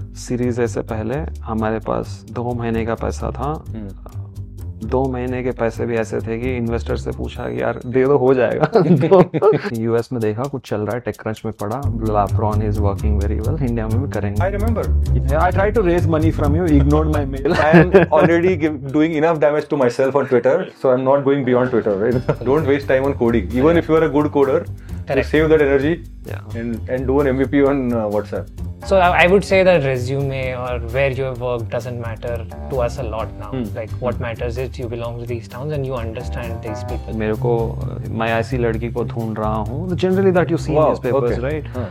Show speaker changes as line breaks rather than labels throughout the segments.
Series से पहले हमारे पास दो महीने का पैसा था। हम्म। दो महीने के पैसे भी ऐसे थे कि इन्वेस्टर से पूछा कि यार दे दो हो जाएगा। तो यूएस में देखा कुछ चल रहा है टेक क्रंच में पड़ा। लाफ्रॉन is working very well India में भी करेंगे।
I remember
I try to raise money from you ignore my mail
I am already doing enough damage to myself on Twitter so I am not going beyond Twitter don't waste time on coding even if you are a good coder
Correct.
save that energy
Yeah.
and and do an MVP on uh, WhatsApp.
So I, I would say that resume or where you have worked doesn't matter to us a lot now. Hmm. Like what matters is you belong to these towns and you understand these people.
मेरे को मैं ऐसी लड़की को ढूंढ रहा हूँ Generally that you see
Wow,
in newspapers,
okay.
right?
हाँ.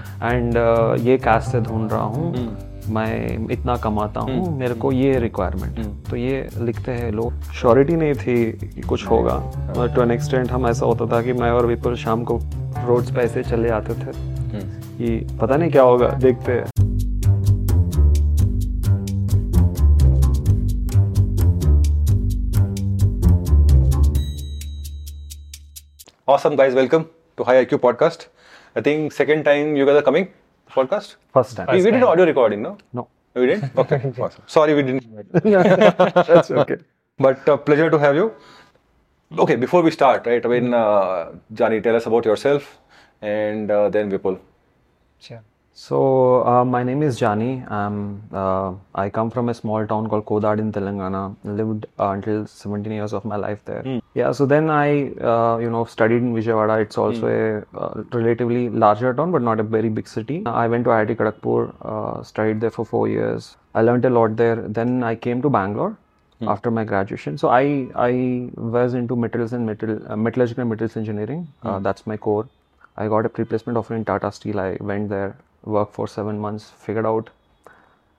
uh, ये cast से ढूंढ रहा हूँ मैं इतना कमाता हूँ मेरे को ये रिक्वायरमेंट है। तो ये लिखते हैं लोग। श्योरिटी नहीं थी कि कुछ होगा। और टू एन एक्सटेंट हम ऐसा होता था कि मैं और विपुल शाम को रोड्स पे ऐसे चले आते थे कि पता नहीं क्या होगा देखते हैं।
Awesome, guys. Welcome to High IQ Podcast. I think second time you guys are coming. podcast?
First time.
First we, we did audio recording, no?
No.
We didn't? Okay. awesome. Sorry, we didn't.
That's okay.
But uh, pleasure to have you. Okay, before we start, right? I mean, uh, Jani, tell us about yourself and uh, then Vipul.
Sure.
So uh, my name is Jani. I'm, uh, I come from a small town called Kodad in Telangana. Lived uh, until 17 years of my life there. Yeah. So then I, uh, you know, studied in Vijayawada. It's also a uh, relatively larger town, but not a very big city. I went to IIT Kharagpur. Uh, studied there for four years. I learned a lot there. Then I came to Bangalore. After my graduation, so I I was into metals and metal uh, metallurgical and metals engineering. Uh, that's my core. I got a pre-placement offer in Tata Steel. I went there, worked for seven months, figured out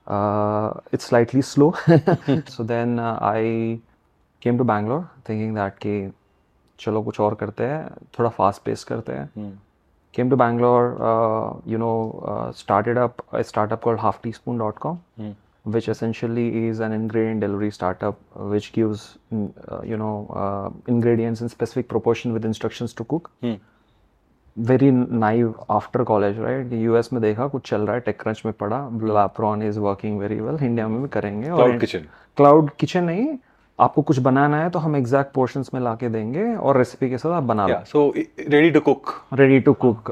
uh, it's slightly slow. so then uh, I came to Bangalore thinking that कि चलो कुछ और करते हैं थोड़ा fast pace करते हैं came to Bangalore uh, you know uh, started up a startup called halfteaspoon.com which essentially is an ingredient delivery startup uh, which gives mm, uh, you know uh, ingredients in specific proportion with instructions to cook Very naive after college right US में देखा कुछ चल रहा है TechCrunch में पड़ा लैप्रॉन is working very well India में भी करेंगे
Cloud kitchen.
क्लाउड किचन नहीं आपको कुछ बनाना है तो हम एग्जैक्ट पोर्शंस में लाके देंगे और रेसिपी के साथ आप बना लो
Yeah. So i- ready to cook.
Ready to cook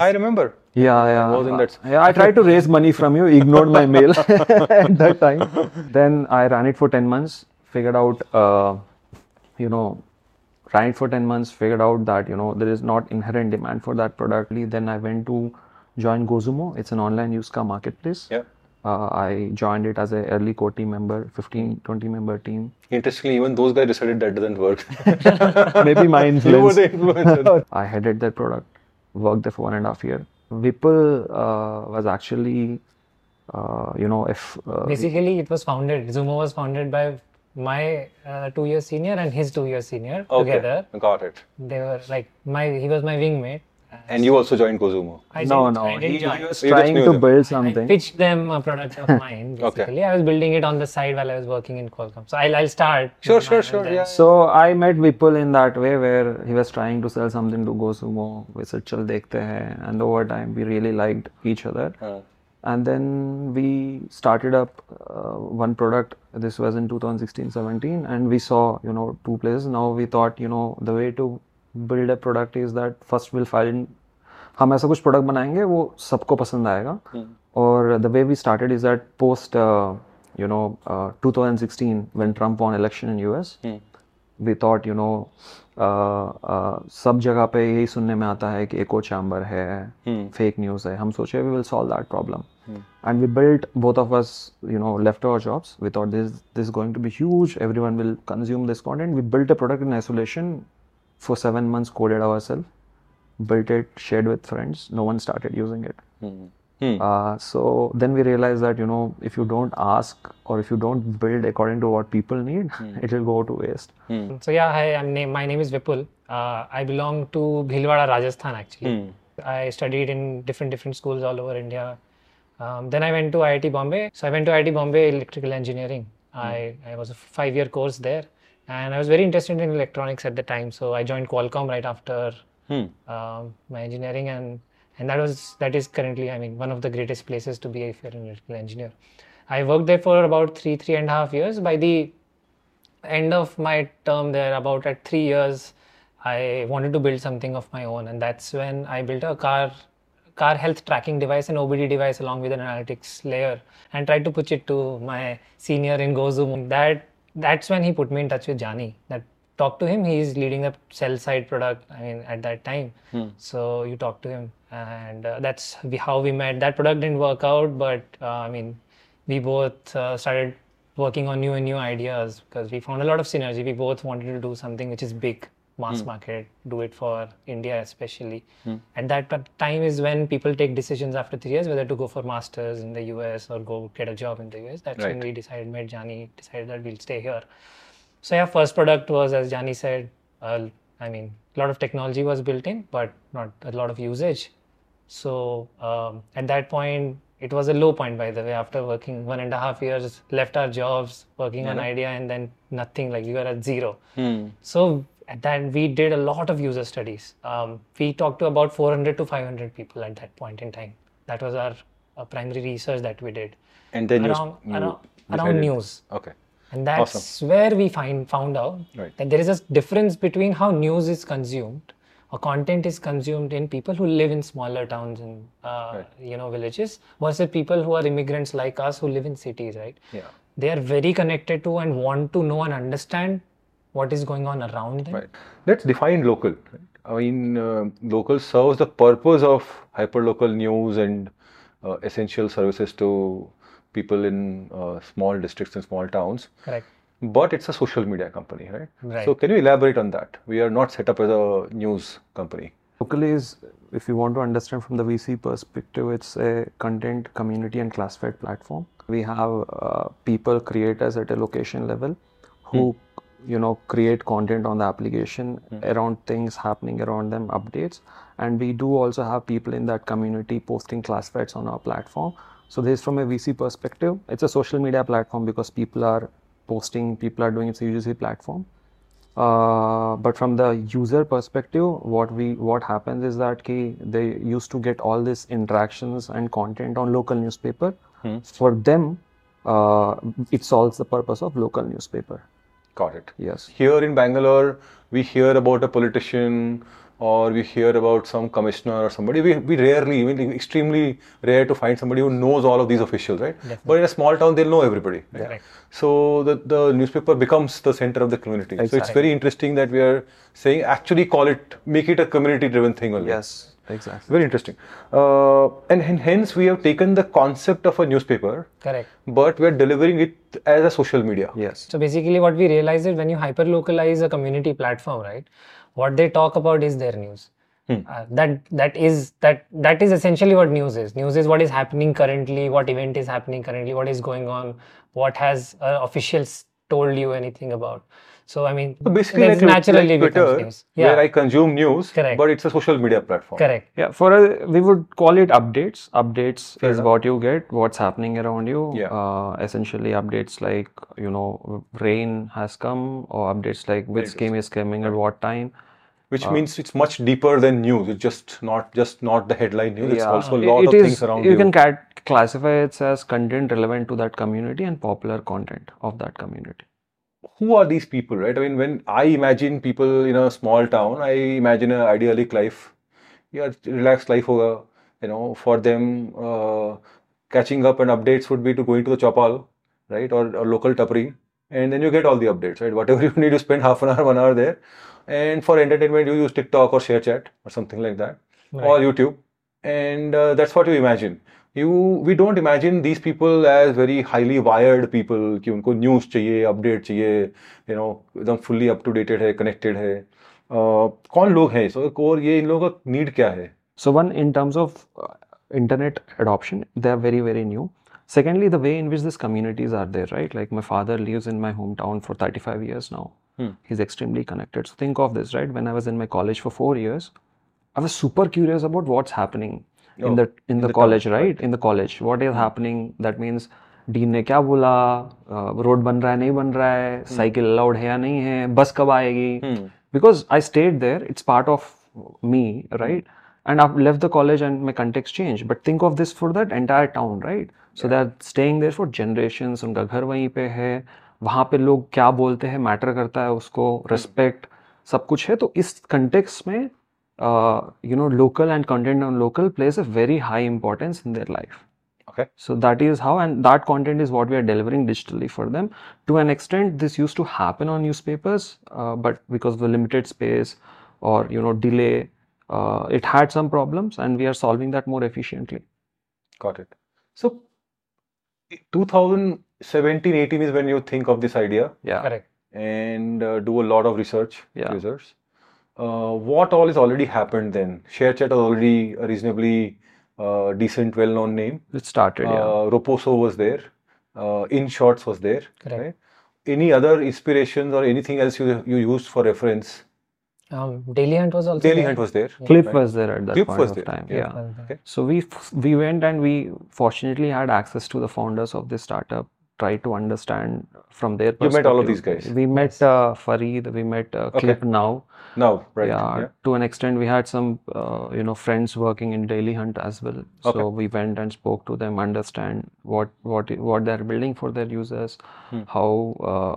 I remember.
Yeah, yeah.
I was in that-
yeah, I tried to raise money from you, ignored my mail at that time. Then I ran it for 10 months, figured out, uh, you know, ran it for 10 months, figured out that, you know, there is not inherent demand for that product. Then I went to join GoZoomo. It's an online used car marketplace.
Yeah.
Uh, I joined it as an early core team member, 15, 20 member team.
Interestingly, even those guys decided that doesn't work.
Maybe my
you were
influence.
the influencer.
I headed that product, worked there for one and a half year. Vipul uh, was actually, uh, you know, if uh,
Basically, it was founded. Zoomo was founded by my uh, two years senior and his two years senior
okay.
together.
Got it.
They were like my he was my wingmate.
Uh, and you also joined GoZoomo.
I
no, no.
I
he, he was trying to
them.
build something.
I pitched them a product of mine. Basically, okay. I was building it on the side while I was working in Qualcomm. So I'll, I'll start.
Sure, sure, sure. Yeah.
So I met Vipul in that way where he was trying to sell something to GoZoomo. We said, "Chal dekhte hai," and over time we really liked each other.
Uh
and then we started up uh, one product this was in 2016-17 and we saw you know two places now we thought you know the way to build a product is that first we'll find हम ऐसा कुछ product बनाएंगे वो सबको पसंद आएगा और the way we started is that post you know 2016 when Trump won election in US we thought you know uh, uh, सब जगह पे यही सुनने में आता है कि एको चैम्बर है फेक न्यूज़ है हम सोचे we will solve that problem Hmm. and we built both of us you know left our jobs. We thought this this is going to be huge. Everyone will consume this content. We built a product in isolation for seven months coded ourselves built it shared with friends. No one started using it. Hmm. Hmm. Uh, so then we realized that you know if you don't ask or if you don't build according to what people need it will go to waste.
So yeah, hi, I'm name, my name is Vipul. Uh, I belong to Bhilwara, Rajasthan actually. I studied in different different schools all over India. Um, then I went to IIT Bombay. So I went to IIT Bombay Electrical Engineering. I, I was a five year course there, and I was very interested in electronics at the time. So I joined Qualcomm right after um, my engineering, and and that was that is currently I mean one of the greatest places to be if you're an electrical engineer. I worked there for about three three and a half years. By the end of my term there, about at three years, I wanted to build something of my own, and that's when I built a car car health tracking device and OBD device along with an analytics layer, and tried to push it to my senior in GoZoom. That that's when he put me in touch with Jani. That talk to him. He's leading the sell side product. I mean, at that time. So you talk to him, and uh, that's how we met. That product didn't work out, but uh, I mean, we both uh, started working on new and new ideas because we found a lot of synergy. We both wanted to do something which is big, mass market, do it for India especially. At that time is when people take decisions after three years whether to go for masters in the US or go get a job in the US. That's when we decided, met Jani, decided that we'll stay here. So yeah, first product was as Jani said. Uh, I mean, a lot of technology was built in, but not a lot of usage. So um, at that point, it was a low point, by the way. After working one and a half years, left our jobs, working on idea, and then nothing. Like you were at zero. So at that, we did a lot of user studies. Um, we talked to about 400 to 500 people at that point in time. That was our, uh primary research that we did
And then
around
you
around, around news.
Okay.
And that's where we find found out
Right.
that there is a difference between how news is consumed or content is consumed in people who live in smaller towns and uh, you know villages versus people who are immigrants like us who live in cities, right?
Yeah.
They are very connected to and want to know and understand what is going on around them.
Right. Let's define Lokal. Right? I mean, uh, Lokal serves the purpose of hyperlocal news and uh, essential services to people in uh, small districts and small towns.
Correct.
But it's a social media company, right?
Right.
So can you elaborate on that? We are not set up as a news company.
Locally is, if you want to understand from the VC perspective, it's a content, community, and classified platform. We have uh, people, creators at a location level who, you know, create content on the application around things happening around them, updates. And we do also have people in that community posting classifieds on our platform. So this from a VC perspective, it's a social media platform because people are posting, people are doing it's a UGC platform. Uh, but from the user perspective, what we what happens is that ki they used to get all these interactions and content on local newspaper. For them, uh, it solves the purpose of local newspaper.
Got it.
Yes.
Here in Bangalore, we hear about a politician or we hear about some commissioner or somebody. We, we rarely, even extremely rare to find somebody who knows all of these officials, right? Definitely. But in a small town, they'll know everybody. Right?
Correct.
So the, the newspaper becomes the center of the community. So it's very interesting that we are saying actually call it, make it a community driven thing only.
Yes. Exactly.
Very interesting. Uh, and hen- hence we have taken the concept of a newspaper,
Correct.
but we are delivering it as a social media.
Yes.
So basically, what we realize is when you hyper localize a community platform, right? What they talk about is their news. Uh, that that is that that is essentially what news is. News is what is happening currently, what event is happening currently, what is going on, what has uh, officials told you anything about. So I mean,
So basically,
that's
like,
naturally
like
becomes
Twitter,
news.
where
Yeah,
I consume news,
Correct.
but it's a social media platform.
correct.
Yeah, for a, we would call it updates. Updates is
enough.
what you get, what's happening around you.
Yeah.
Uh, essentially, updates like you know rain has come, or updates like which game is coming at what time.
Which means it's much deeper than news. It's just not just not the headline news. It's also a
It-
lot
it
of
is-
things around
you.
you.
can cat- classify it as content relevant to that community and popular content of that community.
Who are these people, right? I mean, when I imagine people in a small town, I imagine a idyllic life. Yeah, relaxed life hoga. You know, for them, uh, catching up and updates would be to going to the chopal, right, or, or local tapri, and then you get all the updates, right? Whatever you need to spend half an hour, one hour there, and for entertainment, you use TikTok or ShareChat or something like that, or YouTube, and uh, that's what you imagine. You, we don't imagine these people as very highly wired people कि उनको news चाहिए, update चाहिए, you know, एकदम fully up to dated है, connected है. Uh, कौन लोग हैं so, और ये इन लोगों का need क्या है?
So one in terms of uh, internet adoption, they are very very new. Secondly, the way in which these communities are there, right? Like my father lives in my hometown for 35 years now. He's extremely connected. So think of this, right? When I was in my college for four years, I was super curious about what's happening in the in the, the college, college right? in the college. What is hmm. happening? Dean ने क्या बोला? Road बन रहा है नहीं बन रहा है? Hmm. साइकिल अलाउड है या नहीं है? बस कब आएगी? Because I stayed there it's part of me right and I leave the college and my context change but think of this for that entire town right so that staying there for generation उनका घर वहीं पे है. वहाँ पे लोग क्या बोलते हैं? मैटर करता है उसको. Hmm. रेस्पेक्ट सब कुछ है. तो इस कंटेक्स में Uh, you know, local and content on local plays a very high importance in their life.
Okay.
So that is how, and that content is what we are delivering digitally for them. To an extent, this used to happen on newspapers, uh, but because of the limited space or you know delay, uh, it had some problems, and we are solving that more efficiently.
Got it. So, 2017, 18 is when you think of this idea.
Yeah.
Correct.
And uh, do a lot of research.
Yeah.
Users. Uh, what all has already happened then? ShareChat is already a reasonably uh, decent, well-known name.
it started yeah
Uh, Roposo was there. Uh, Inshorts was there.
Correct.
Right? Any other inspirations or anything else you you used for reference?
Um, Daily Hunt was also
Daily
there.
Hunt was there.
clip
right?
was there at that
Clip
point
was
of
there,
time
yeah.
yeah,
Was there.
so we f- we went and we fortunately had access to the founders of this startup tried to understand from their
You met all of these guys?
we met uh, fareed we met uh,
Okay.
clip now
Now, right?
yeah,
yeah.
to an extent we had some uh, you know friends working in daily hunt as well
Okay.
so we went and spoke to them understand what what what they're building for their users
Hmm.
how uh,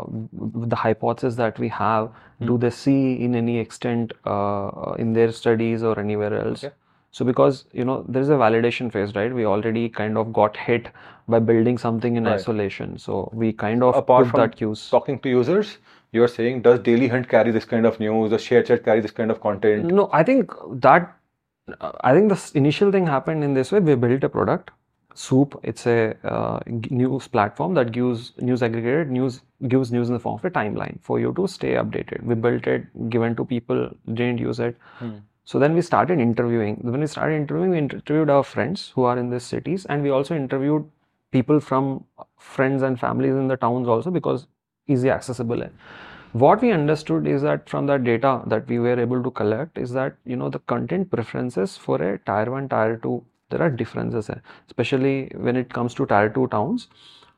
the hypothesis that we have
Hmm.
do they see in any extent uh, in their studies or anywhere else
Okay.
So because you know there is a validation phase right we already kind of got hit by building something in
Right.
isolation so we kind of
Apart
put
from
that use
Talking to users, you're saying, does Daily Hunt carry this kind of news? Does ShareChat carry this kind of content?
No, I think that I think the initial thing happened in this way. We built a product, Soup. It's a uh, news platform that gives news aggregated news gives news in the form of a timeline for you to stay updated. We built it, given to people, didn't use it.
Hmm.
So then we started interviewing. When we started interviewing, we interviewed our friends who are in these cities, and we also interviewed people from friends and families in the towns also because easy accessible. What we understood is that from that data that we were able to collect is that you know the content preferences for a tier one, tier two, there are differences, eh, especially when it comes to tier two towns.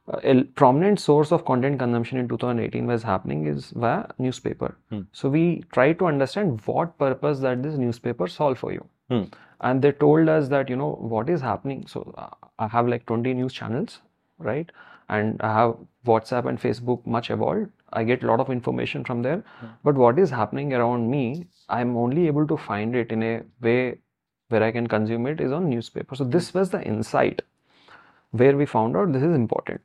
Uh, a prominent source of content consumption in 2018 was happening is via newspaper.
Hmm.
So we tried to understand what purpose that this newspaper solve for you.
Hmm.
And they told us that you know what is happening. So uh, I have like 20 news channels, right? And I have WhatsApp and Facebook much evolved. I get a lot of information from there. But what is happening around me, I'm only able to find it in a way where I can consume it is on newspaper. So this was the insight where we found out this is important.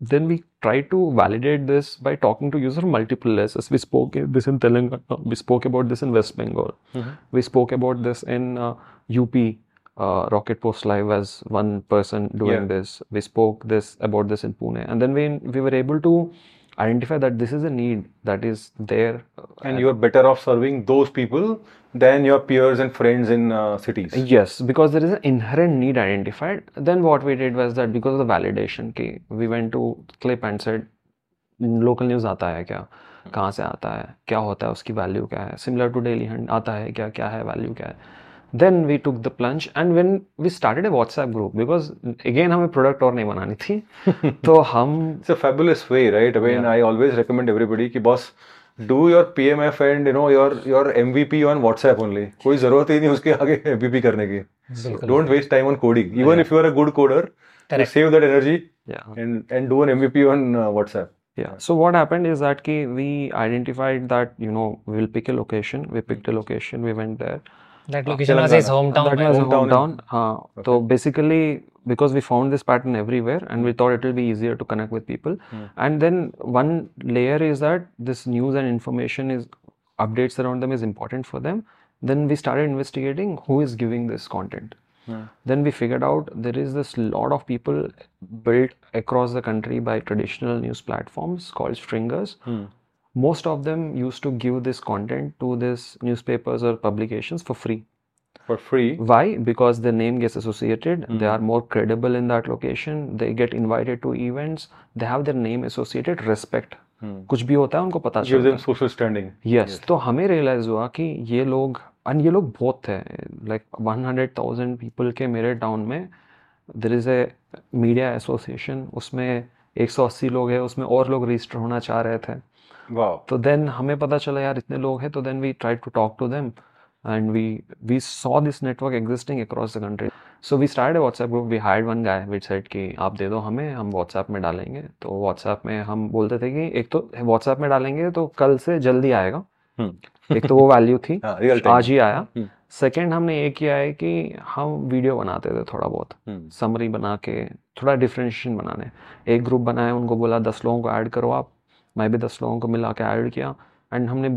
Then we tried to validate this by talking to users from multiple places. We spoke this in Telangana, we spoke about this in West Bengal, we spoke about this in uh, UP. Uh, Rocket Post Live as one person doing
Yeah.
this. We spoke this about this in Pune, and then we we were able to identify that this is a need that is there. uh,
And you're better off serving those people than your peers and friends in uh, cities.
Yes, because there is an inherent need identified. Then what we did was that because of the validation, ki we went to Clip and said, local news आता है क्या कहाँ से आता है क्या होता है उसकी वैल्यू क्या है सिमिलर टू डेली हंड आता है क्या क्या है वैल्यू क्या है then we took the plunge and when we started a WhatsApp group because again हमें प्रोडक्ट और नहीं बनानी थी तो हम
It's a fabulous way, right? I mean,
Yeah.
I always recommend everybody कि boss do your PMF and you know your your MVP on WhatsApp only. कोई जरूरत ही नहीं उसके आगे MVP करने की.
बिल्कुल
Don't waste time on coding. Even if you are a good coder, you
Correct.
save that energy
yeah
and and do an MVP on uh, WhatsApp.
Yeah. So what happened is that ki we identified that you know we will pick a location. We picked a location. We went there.
that ah, location was his hometown
that was
hometown
hometown.
in- ah,
हाँ तो basically because we found this pattern everywhere and we thought it will be easier to connect with people. Hmm. And then one layer is that this news and information is updates around them is important for them. Then we started investigating who is giving this content. Hmm. Then we figured out there is this lot of people built across the country by traditional news platforms called stringers. Hmm. Most of them used to give this content to these newspapers or publications for free.
For free.
Why? Because their name gets associated. mm. They are more credible in that location. They get invited to events. They have their name associated. Respect. कुछ भी होता है उनको पता चलता
social standing.
Yes तो हमें realise हुआ कि ये लोग और ये लोग बहुत थे like one hundred thousand people के मेरे टाउन में there is a media association उसमें 180 लोग हैं उसमें और लोग रजिस्टर होना चाह रहे थे. तो देन हमें पता चला यार इतने लोग हैं तो then we try to talk to them and we we saw this network existing across the country. So we started a whatsapp group. We hired one guy which said कि आप दे दो हमें हम whatsapp में डालेंगे। तो whatsapp में हम बोलते थे कि एक तो whatsapp में डालेंगे तो कल से जल्दी आएगा।
हम्म।
एक तो वो वैल्यू थी।
हाँ
आज ही आया। सेकेंड हमने ये किया है कि हम वीडियो बनाते थे थोड़ा बहुत।
हम्म।
समरी बना के थोड़ा डिफ्रेंशिएशन बनाने। एक ग्रुप बनाया उनको बोला दस लोगों को ऐड करो आप। मैं भी दस लोगों को मिला के ऐड किया। एंड हमने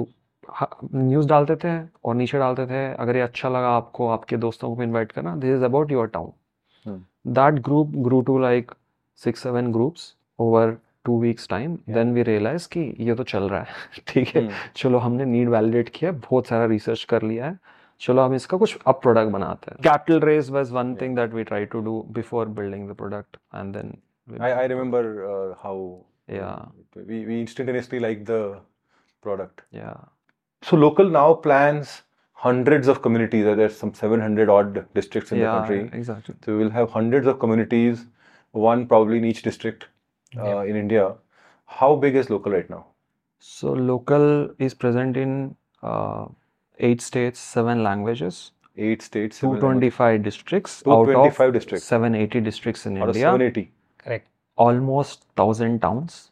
न्यूज़ डालते थे और नीचे डालते थे अगर ये अच्छा लगा आपको आपके दोस्तों को इनवाइट करना this is about your
town.
That group grew to like six seven groups over two weeks time then we realise कि ये तो चल रहा है। ठीक है।
हम्म।
चलो हमने नीड वैलिडेट किया बहुत सारा रिसर्च कर लिया है। चलो हम इसका कुछ अब प्रोडक्ट बनाते हैं। Capital raise was one thing that we try to do before building the product and then
I, I remember uh, how
Yeah.
we, we instantaneously liked the product.
yeah
So Lokal now plans hundreds of communities. There's some 700 odd districts in
yeah
the country.
exactly
So we'll have hundreds of communities, one probably in each district uh, in India. How big is Lokal right now?
so Lokal is present in uh, eight states seven languages
Eight states. seven
225 districts out of
districts.
780 districts in
languages. Out of
india
780,
Correct.
Almost 1000 towns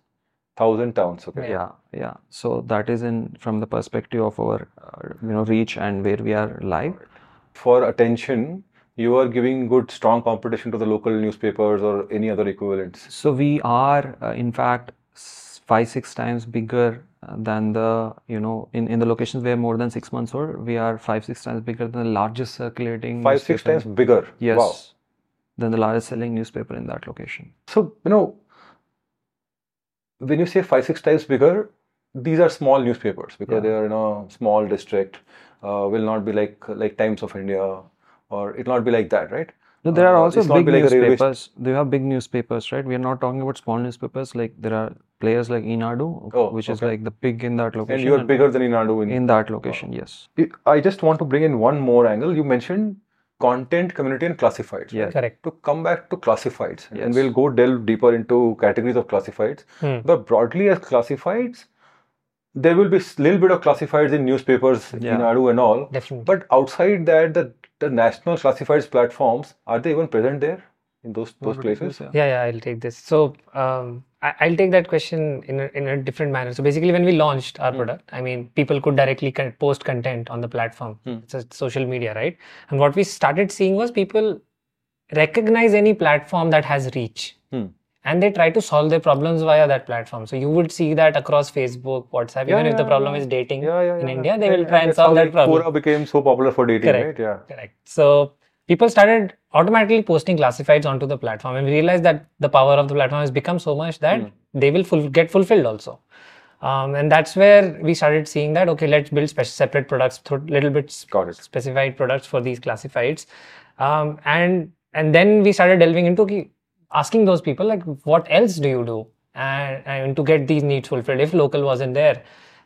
thousand towns. Okay.
yeah yeah so that is in from the perspective of our uh, you know reach and where we are live
For attention, you are giving good, strong competition to the local newspapers or any other equivalents.
so we are uh, in fact five six times bigger uh, than the you know in, in the locations where more than six months old we are five six times bigger than the largest circulating
Five, six times bigger.
yes
Wow.
Than the largest selling newspaper in that location
So, you know, when you say five, six times bigger, these are small newspapers because
Yeah.
they are in a small district. Uh, will not be like like Times of India, or it will not be like that, right?
No, there are
Uh,
also big
like
newspapers. They have big newspapers, right? We are not talking about small newspapers. Like there are players like Eenadu,
Oh,
which is like the pig in that location.
And you are bigger than Eenadu in.
in that location. Yes.
I just want to bring in one more angle. You mentioned content, community, and classifieds. right?
Yes.
Correct.
To come back to classifieds, and we'll go delve deeper into categories of classifieds.
Hmm.
But broadly, as classifieds, there will be a little bit of classifieds in newspapers,
Yeah.
Eenadu and all.
Definitely.
But outside that, the, the national classifieds platforms, are they even present there in those those places?
Yeah.
Yeah, yeah, I'll take this. So um, I, I'll take that question in a, in a different manner. So basically, when we launched our product, I mean, people could directly con- post content on the platform.
Hmm.
It's a social media, right? And what we started seeing was people recognize any platform that has reach.
Hmm.
And they try to solve their problems via that platform. So you would see that across Facebook, WhatsApp,
Yeah,
even if the problem
yeah.
is dating
Yeah, yeah,
in
yeah.
India, they
Yeah,
will try and
That's
solve that
like,
problem.
Quora became so popular for dating,
Correct.
right? Yeah.
Correct. So people started automatically posting classifieds onto the platform, and we realized that the power of the platform has become so much that
Hmm.
they will full, get fulfilled also. Um, and that's where we started seeing that okay, let's build spec- separate products, through little bit specified products for these classifieds, um, and and then we started delving into ki- asking those people like, what else do you do, and, and to get these needs fulfilled if Lokal wasn't there,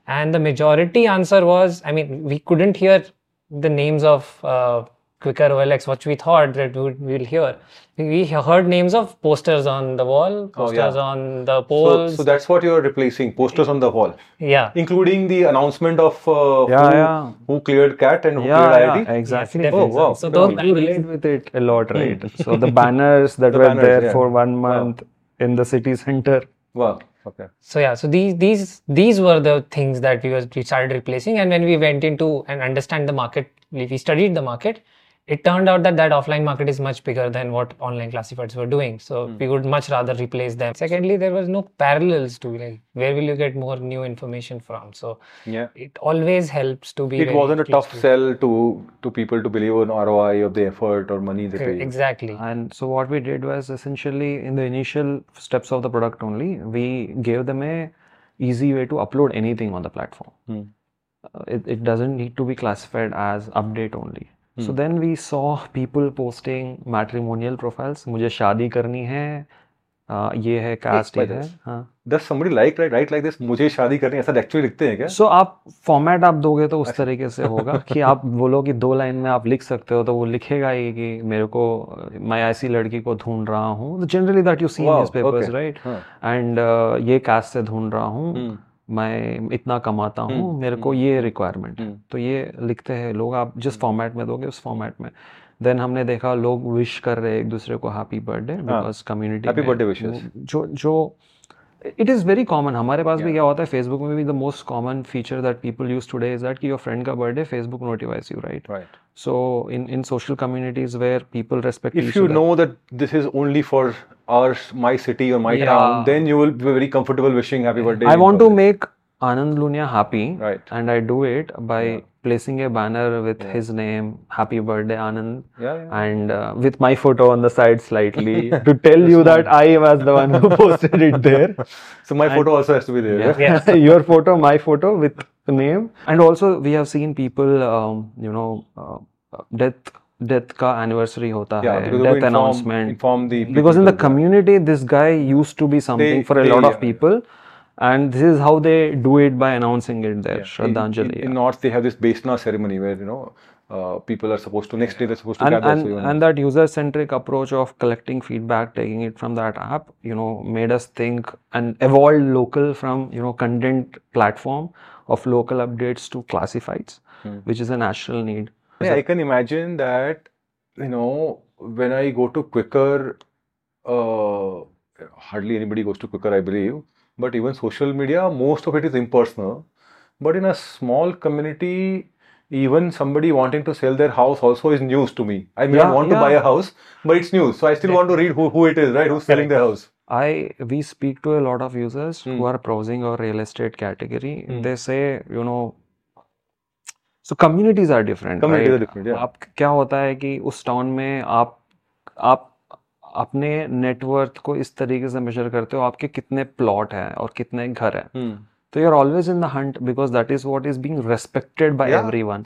and the majority answer was, I mean, we couldn't hear the names of uh, Quikr OLX, which we thought that we we'll hear. We heard names of posters on the wall,
Oh, yeah.
posters on the poles.
so that's what you're replacing posters on the wall,
yeah.
including the announcement of uh,
Yeah,
who,
yeah.
who cleared cat and who
Yeah,
cleared
yeah,
IIT.
exactly.
Yes,
Oh, wow.
So those
you
you relate with it a lot, right? so the banners that
The
were
banners,
there
yeah.
for one
Wow.
month in the city center.
Wow. Okay.
So yeah, so these these these were the things that we was we started replacing, and when we went into and understand the market, we we studied the market. It turned out that that offline market is much bigger than what online classifieds were doing. So
Hmm.
we would much rather replace them. Secondly, there was no parallels to like where will you get more new information from. So
Yeah.
it always helps to be.
It wasn't a tough
case-based.
sell to to people to believe on ROI of the effort or money they pay.
Exactly.
And so what we did was essentially in the initial steps of the product only, we gave them a easy way to upload anything on the platform.
Hmm.
Uh, it, it doesn't need to be classified as update only. So then we saw people posting matrimonial profiles. मुझे शादी करनी है ये है cast ये है. हाँ
Does somebody like write, write like this? मुझे शादी करनी है, ऐसा एक्चुअली लिखते हैं क्या?
सो आप फॉर्मेट आप दोगे तो उस तरीके से होगा कि आप बोलो कि दो लाइन में आप लिख सकते हो तो वो लिखेगा ही कि मेरे को मैं ऐसी लड़की को ढूंढ रहा हूँ generally
that
you
see
newspapers.
Right.
And ये कास्ट से ढूंढ रहा हूँ
Hmm.
मैं इतना कमाता हूँ
हम्म,
मेरे को ये रिक्वायरमेंट है।
हम्म।
तो ये लिखते हैं लोग आप जिस फॉर्मेट में दोगे उस फॉर्मेट में। देन हमने देखा लोग विश कर रहे एक दूसरे को happy birthday because community
happy birthday wishes
जो जो इट इज़ वेरी कॉमन हमारे पास
yeah.
भी क्या होता है? फेसबुक में भी the most common feature that people use today is that कि योर फ्रेंड का birthday Facebook notifies you
right
so in in social communities where people respect
if you know that this is only for our my city और my town then you will be very comfortable wishing happy birthday
I want to make i
in
want to
public.
make anand lunia happy
Right.
and i do it by
Yeah.
placing a banner with
Yeah.
his name happy birthday anand
Yeah. yeah.
and uh, with my photo on the side slightly to tell you that i was the one who posted it there
So my photo also has to be there.
yeah.
Yeah.
your photo my photo with the name and also we have seen people um, you know uh, death death ka anniversary hota
Yeah,
hai
because we
death
inform,
announcement
inform the
because in the
people that-
community this guy used to be something
They-
for a
they-
lot of
yeah.
people and this is how they do it by announcing it there
Yeah. In-
Shraddhanjali
In, in North, they have this Besna ceremony where you know uh, people are supposed to next day they're supposed to
and,
gather.
and,
so
and that user centric approach of collecting feedback taking it from that app you know made us think and evolved Lokal from you know content platform of local updates to classifieds
Hmm.
which is a natural need
Yeah, I can imagine that, you know, when I go to Quikr, uh, hardly anybody goes to Quikr, I believe But even social media, most of it is impersonal. But in a small community, even somebody wanting to sell their house also is news to me. I may
Yeah,
not want to buy
yeah.
a house, but it's news. So I still
Yeah.
want to read who, who it is, right? Who's selling the house.
I we speak to a lot of users
Hmm.
who are browsing our real estate category.
Hmm.
They say, you know, so communities are different,
Communities
right?
are different, yeah.
आप क्या होता है कि उस town में आप आप अपने नेटवर्थ को इस तरीके से मेजर करते हो आपके कितने प्लॉट हैं और कितने घर हैं। तो you are always in the hunt because that is what is being
respected
by
everyone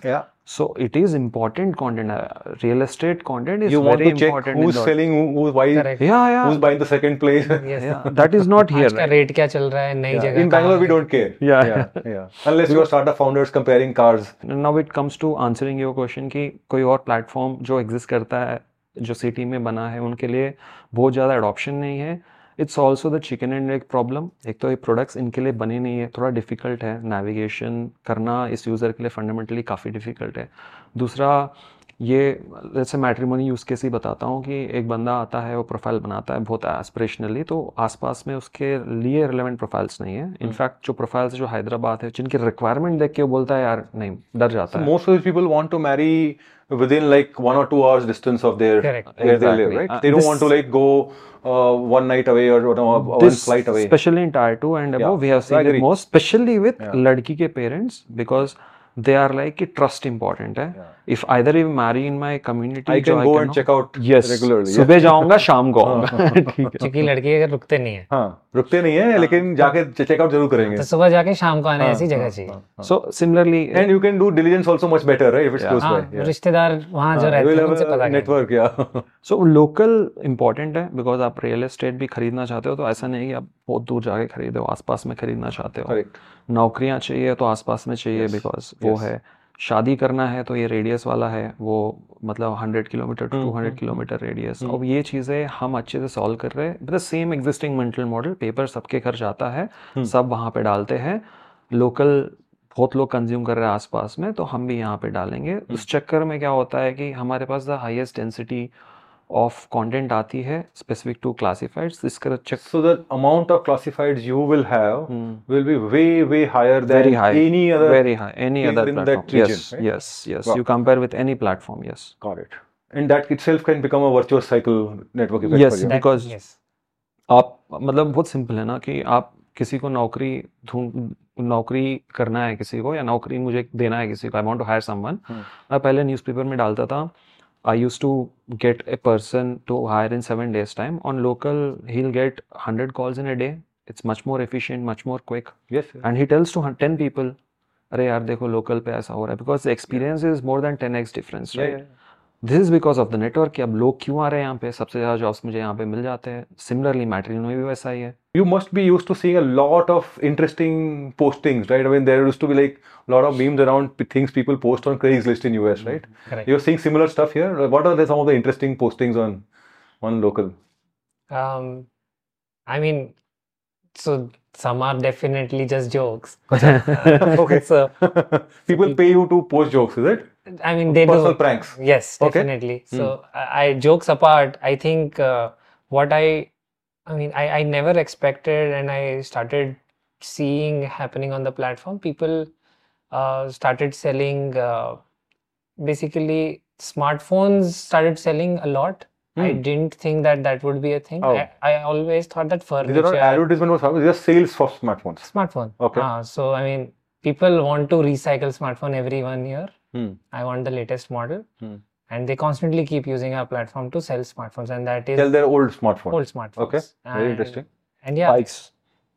so it is important content real estate content is very important
second place
that is not here
rate क्या चल रहा है नई जगह
in Bangalore we don't care या या unless you are startup founders comparing cars
now it comes to answering your question की कोई और प्लेटफॉर्म जो एग्जिस्ट करता है जो सिटी में बना है, उनके लिए बहुत ज़्यादा एडॉप्शन नहीं है। It's also the chicken and egg problem एक तो ये प्रोडक्ट्स इनके लिए बने नहीं है, थोड़ा डिफ़िकल्ट है। नेविगेशन करना इस यूज़र के लिए फंडामेंटली काफ़ी डिफ़िकल्ट है। दूसरा ये जैसे मैट्रीमोनी यूज़ केस ही बताता हूँ कि एक बंदा आता है वो प्रोफ़ाइल बनाता है बहुत एस्परेशनली तो आसपास में उसके लिए रिलेवेंट प्रोफाइल्स नहीं है। इनफैक्ट जो प्रोफाइल्स जो हैदराबाद है जिनके रिक्वायरमेंट देख के वो बोलता है यार नहीं डर जाता so, है।
Most of people want to marry within like one और two hours distance of there to like go
trust important है. If either you marry in my community
I can go and check out
yes
regularly
सुबह जाऊँगा शाम को आऊँगा।
क्योंकि लड़की अगर रुकते नहीं है।
हाँ रुकते नहीं है लेकिन हाँ, जाके हाँ। चेक आउट ज़रूर करेंगे।
तो सुबह जाके शाम को आने ऐसी जगह चाहिए।
So similarly
and you can do diligence also much better right if it's close by
रिश्तेदार वहाँ जो रहते हैं उनसे पता
नेटवर्क या
सो लोकल इंपॉर्टेंट है बिकॉज़ आप रियल एस्टेट भी खरीदना चाहते हो तो ऐसा नहीं कि आप बहुत दूर जाके खरीदो आसपास में खरीदना चाहते हो। नौकरियाँ चाहिए तो आसपास में चाहिए बिकॉज़ वो है। शादी करना है तो ये रेडियस वाला है वो मतलब 100 kilometre to
hmm,
200
hmm,
kilometre radius
hmm.
अब ये चीज़ें हम अच्छे से सॉल्व कर रहे हैं मतलब same existing mental model paper सबके घर जाता है
हम्म।
सब वहाँ पे डालते हैं लोकल बहुत लोग कंज्यूम कर रहे हैं आसपास में तो हम भी यहाँ पे डालेंगे
हम्म।
उस चक्कर में क्या होता है कि हमारे पास the highest density of content आती है स्पेसिफिक टू क्लासिफाइड्स इसका check
So the amount of classifieds you will have
Hmm.
will be way, way higher than
very high
any other.
very high any other
in that
platform
region,
yes
right?
yes yes
Wow.
you compare with any platform yes
Got it. And that itself can become a virtuous cycle network effect
Yes,
for you.
that- because-
yes
आप मतलब बहुत simple है ना कि आप किसी को नौकरी ढूंढ नौकरी करना है किसी को या नौकरी मुझे देना है किसी को I want to hire someone
hmm.
मैं पहले न्यूज़पेपर में डालता था I used to get a person to hire in seven days time. On Lokal, he'll get 100 calls in a day. It's much more efficient, much more quick.
Yes. Sir.
And he tells to 10 people, अरे यार देखो Lokal पे ऐसा हो रहा है more than 10x difference, right?
X
difference
right
this is because of the network. कि अब low क्यों आ रहे हैं यहाँ पे सबसे ज़्यादा जॉब्स मुझे यहाँ पे मिल जाते हैं similarly
you must be used to seeing a lot of interesting postings, right? I mean, there used to be like a lot of memes around things people post on Craigslist in US, mm-hmm. right?
Correct.
You're seeing similar stuff here. What are some of the interesting postings on on Lokal?
Um, I mean, so some are definitely just jokes.
okay.
so
people pay you to post jokes, is it?
I mean, they
Personal
do.
pranks.
Yes,
Okay.
definitely. So I, I jokes apart, I think uh, what I, I mean, I, I never expected, and I started seeing happening on the platform. People uh, started selling. Uh, basically, smartphones started selling a lot. I
Hmm.
didn't think that that would be a thing.
Oh.
I, I always thought that furniture.
These are not advertisement or something, these are sales for smartphones.
smartphone.
Okay.
Ah, so I mean, people want to recycle smartphone every one year.
Hmm.
I want the latest model,
Hmm.
and they constantly keep using our platform to sell smartphones, and that is
Tell their old smartphone.
old smartphones.
Okay. Very
And-
interesting.
And yeah,
Bikes.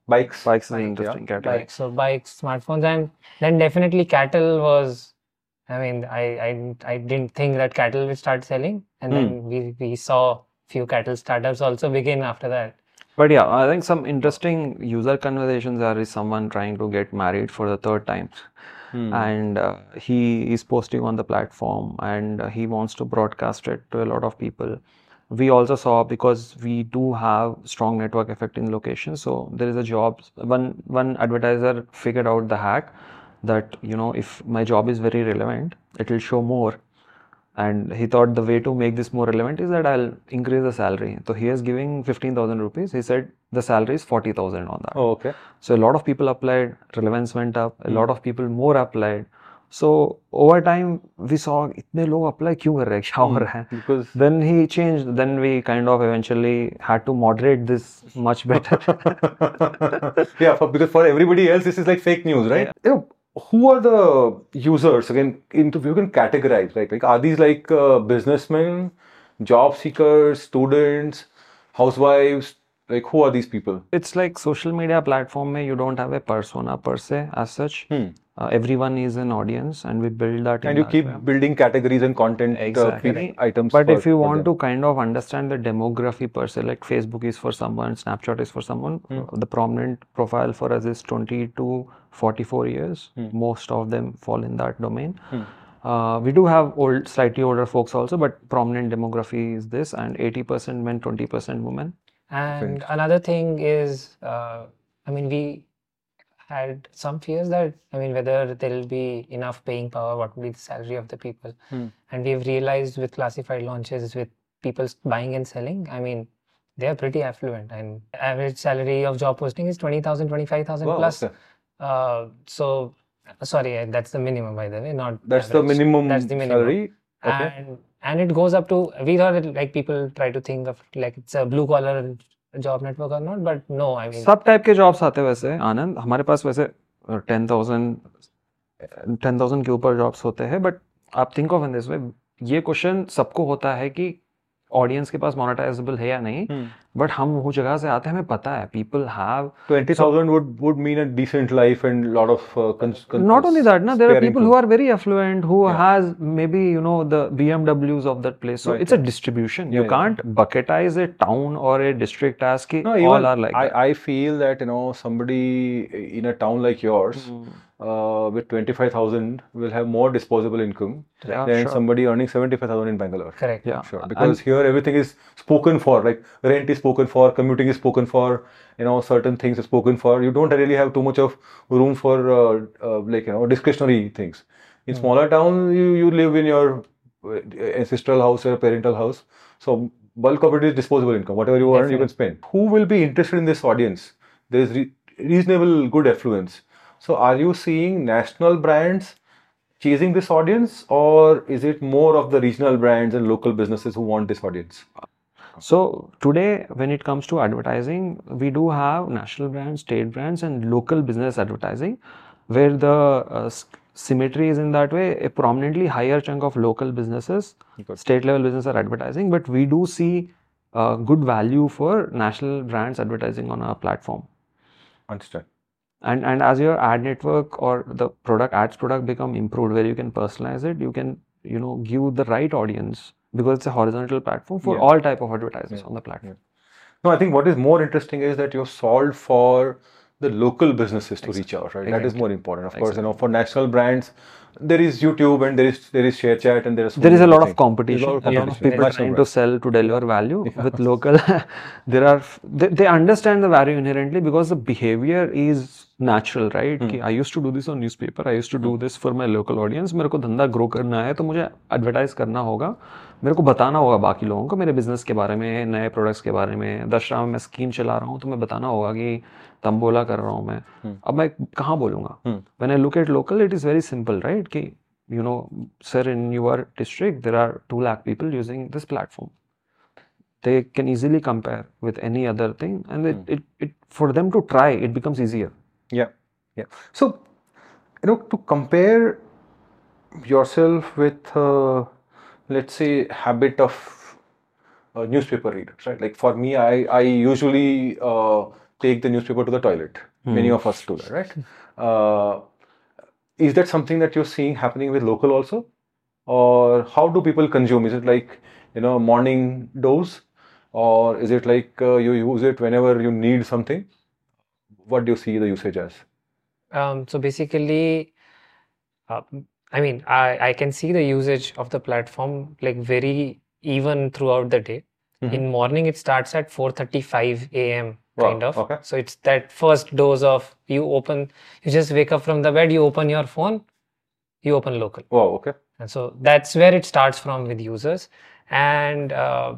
Bikes.
Bikes is
Bike,
an
yeah.
interesting category.
bikes. So bikes, smartphones, and then definitely cattle was. I mean, I I, I didn't think that cattle would start selling, and
Hmm.
then we we saw few cattle startups also begin after that.
But yeah, I think some interesting user conversations are is someone trying to get married for the third time.
Hmm.
and uh, he is posting on the platform and uh, he wants to broadcast it to a lot of people we also saw because we do have strong network effect in location so there is a job one one advertiser figured out the hack that you know if my job is very relevant it will show more and he thought the way to make this more relevant is that I'll increase the salary. So he is giving 15,000 rupees. He said the salary is 40,000 on that.
Oh, okay.
So a lot of people applied, relevance went up, a lot of people more applied. So over time we saw itne log apply kyun kar rahe kya ho hmm,
because
then he changed then we kind of eventually had to moderate this much better
yeah for, because for everybody else this is like fake news right yeah. you know, who are the users again into you can categorize right like are these like uh, businessmen job seekers students housewives like, who are these people?
it's like social media platform you don't have a persona per se as such
Hmm.
uh, everyone is an audience and we build that in
And you keep building categories and content uh,
Exactly.
feed items.
But
for-
if you want to kind of understand the demography per se, like Facebook is for someone, Snapchat is for someone,
Hmm.
uh, the prominent profile for us is 20 to 44 years.
Hmm.
Most of them fall in that domain.
Hmm.
Uh, we do have old, slightly older folks also, but prominent demography is this, and 80% men, 20% women.
And another thing is, uh, I mean, we had some fears that, I mean, whether there will be enough paying power, what will be the salary of the people.
Hmm.
And we've realized with classified launches, with people buying and selling, I mean, they are pretty affluent. And average salary of job posting is 20,000, 25,000
Wow,
plus.
okay.
Uh, so, sorry, uh, that's the minimum, by the way, not
That's the
average.
minimum
That's the minimum.
salary. Okay.
And and it goes up to we thought it, like people try to think of like it's a blue collar job network or not, but no, I mean
type के jobs आते हैं वैसे आनंद हमारे पास वैसे ten thousand ten thousand के ऊपर jobs होते हैं बट आप think of in this way ये क्वेश्चन सबको होता है कि ऑडियंस के पास मोनेटाइजेबल है या नहीं बट हम वो जगह से आते हैं हमें पता है people
have would would mean a decent life and lot of
not only that ना there are people who are very affluent who has maybe you know the BMWs of that place so it's a distribution you can't bucketise a town और a district as
की
all are like
I I feel that you know somebody in a town like yours uh, with 25,000 will have more disposable income
Yeah,
than
sure.
somebody earning 75,000 in Bangalore.
correct.
yeah
Sure,
And-
because here everything is spoken for. Like rent is spoken for, commuting is spoken for. You know, certain things are spoken for. You don't really have too much of room for uh, uh, like you know discretionary things. In
Hmm.
smaller towns, you you live in your uh, ancestral house or parental house. So bulk of it is disposable income. Whatever you earn, you can spend. Who will be interested in this audience? There is re- reasonable good affluence. So are you seeing national brands? chasing this audience or is it more of the regional brands and local businesses who want this audience
So today, when it comes to advertising, we do have national brands, state brands, and local business advertising, where the uh, symmetry is in that way. A prominently higher chunk of local businesses, state level business are advertising, but we do see uh, good value for national brands advertising on our platform.
understand
And and as your ad network or the product ads product become improved, where you can personalize it, you can you know give the right audience because it's a horizontal platform for
Yeah.
all type of advertisers
Yeah.
on the platform.
no i think what is more interesting is that you've solved for the local businesses to reach out right that is more important of course you know for national brands there is YouTube and there is there is ShareChat and there is
there is a lot of competition. A
a
lot
lot
of
of
people
competition.
trying to sell to deliver value. With local, there are they, they understand the value inherently because the behavior is natural right की I use to do this on newspaper I use to do this for my local audience मेरे को धंधा grow करना है तो मुझे advertise करना होगा। मेरे को बताना होगा बाकी लोगों को मेरे बिज़नेस के बारे में नए प्रोडक्ट्स के बारे में। दशरा में मैं स्कीम चला रहा हूँ तो मैं बताना होगा कि तंबोला कर रहा हूँ मैं। Hmm. अब मैं कहाँ बोलूँगा? When I look at local it is very simple right की you know sir in your district there are two lakh people using this platform they can easily compare with any other thing and it it for them to try it becomes easier
Yeah, yeah. So, you know, to compare yourself with, uh, let's say, habit of uh, newspaper readers, right? Like for me, I I usually uh, take the newspaper to the toilet. Many of us do that, right? Uh, is that something that you're seeing happening with Lokal also, or how do people consume? Is it like you know morning dose, or is it like uh, you use it whenever you need something? What do you see the usage as?
Um, so basically, uh, I mean, I, I can see the usage of the platform like very even throughout the day. In morning, it starts at 4:35 a.m.
Wow,
kind of.
okay.
So it's that first dose of you open, you just wake up from the bed, you open your phone, you open Lokal.
Wow, okay.
And so that's where it starts from with users. And uh,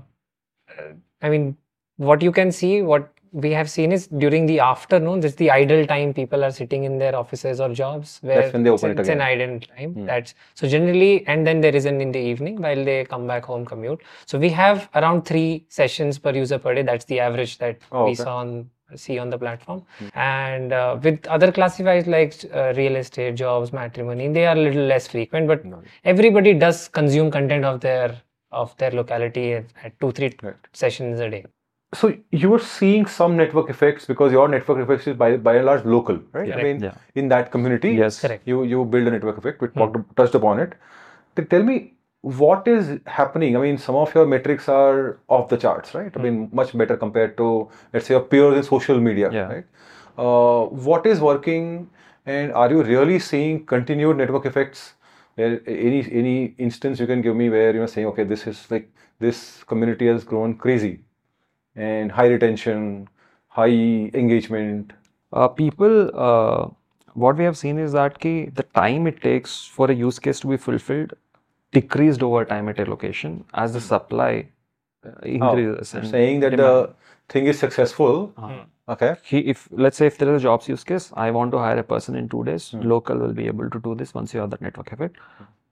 I mean, what you can see, what we have seen is during the afternoon, is the idle time people are sitting in their offices or jobs where
when they
it's,
open it
it's an idle time. That's so generally, and then there is an in the evening while they come back home commute. So we have around three sessions per user per day. That's the average that
Oh,
we
okay.
saw on see on the platform and uh, with other classifieds like uh, real estate jobs matrimony they are a little less frequent but everybody does consume content of their of their locality at, at two three
Right.
sessions a day
So you were seeing some network effects because your network effects is by by and large local, right? I mean,
Yeah.
in that community,
Yes.
Correct.
you you build a network effect. We talked touched upon it. Then tell me what is happening. I mean, some of your metrics are off the charts, right? I mean, much better compared to let's say your peers in social media,
Yeah.
right? Uh, what is working, and are you really seeing continued network effects? Where any any instance you can give me where you're saying, okay, this is like this community has grown crazy, and high retention, high engagement.
Uh, people, uh, what we have seen is that ki, the time it takes for a use case to be fulfilled decreased over time at a location as the supply uh, increases.
I'm saying that the thing is successful. Okay.
he if let's say if there is a jobs use case i want to hire a person in two days Lokal will be able to do this once you have that network effect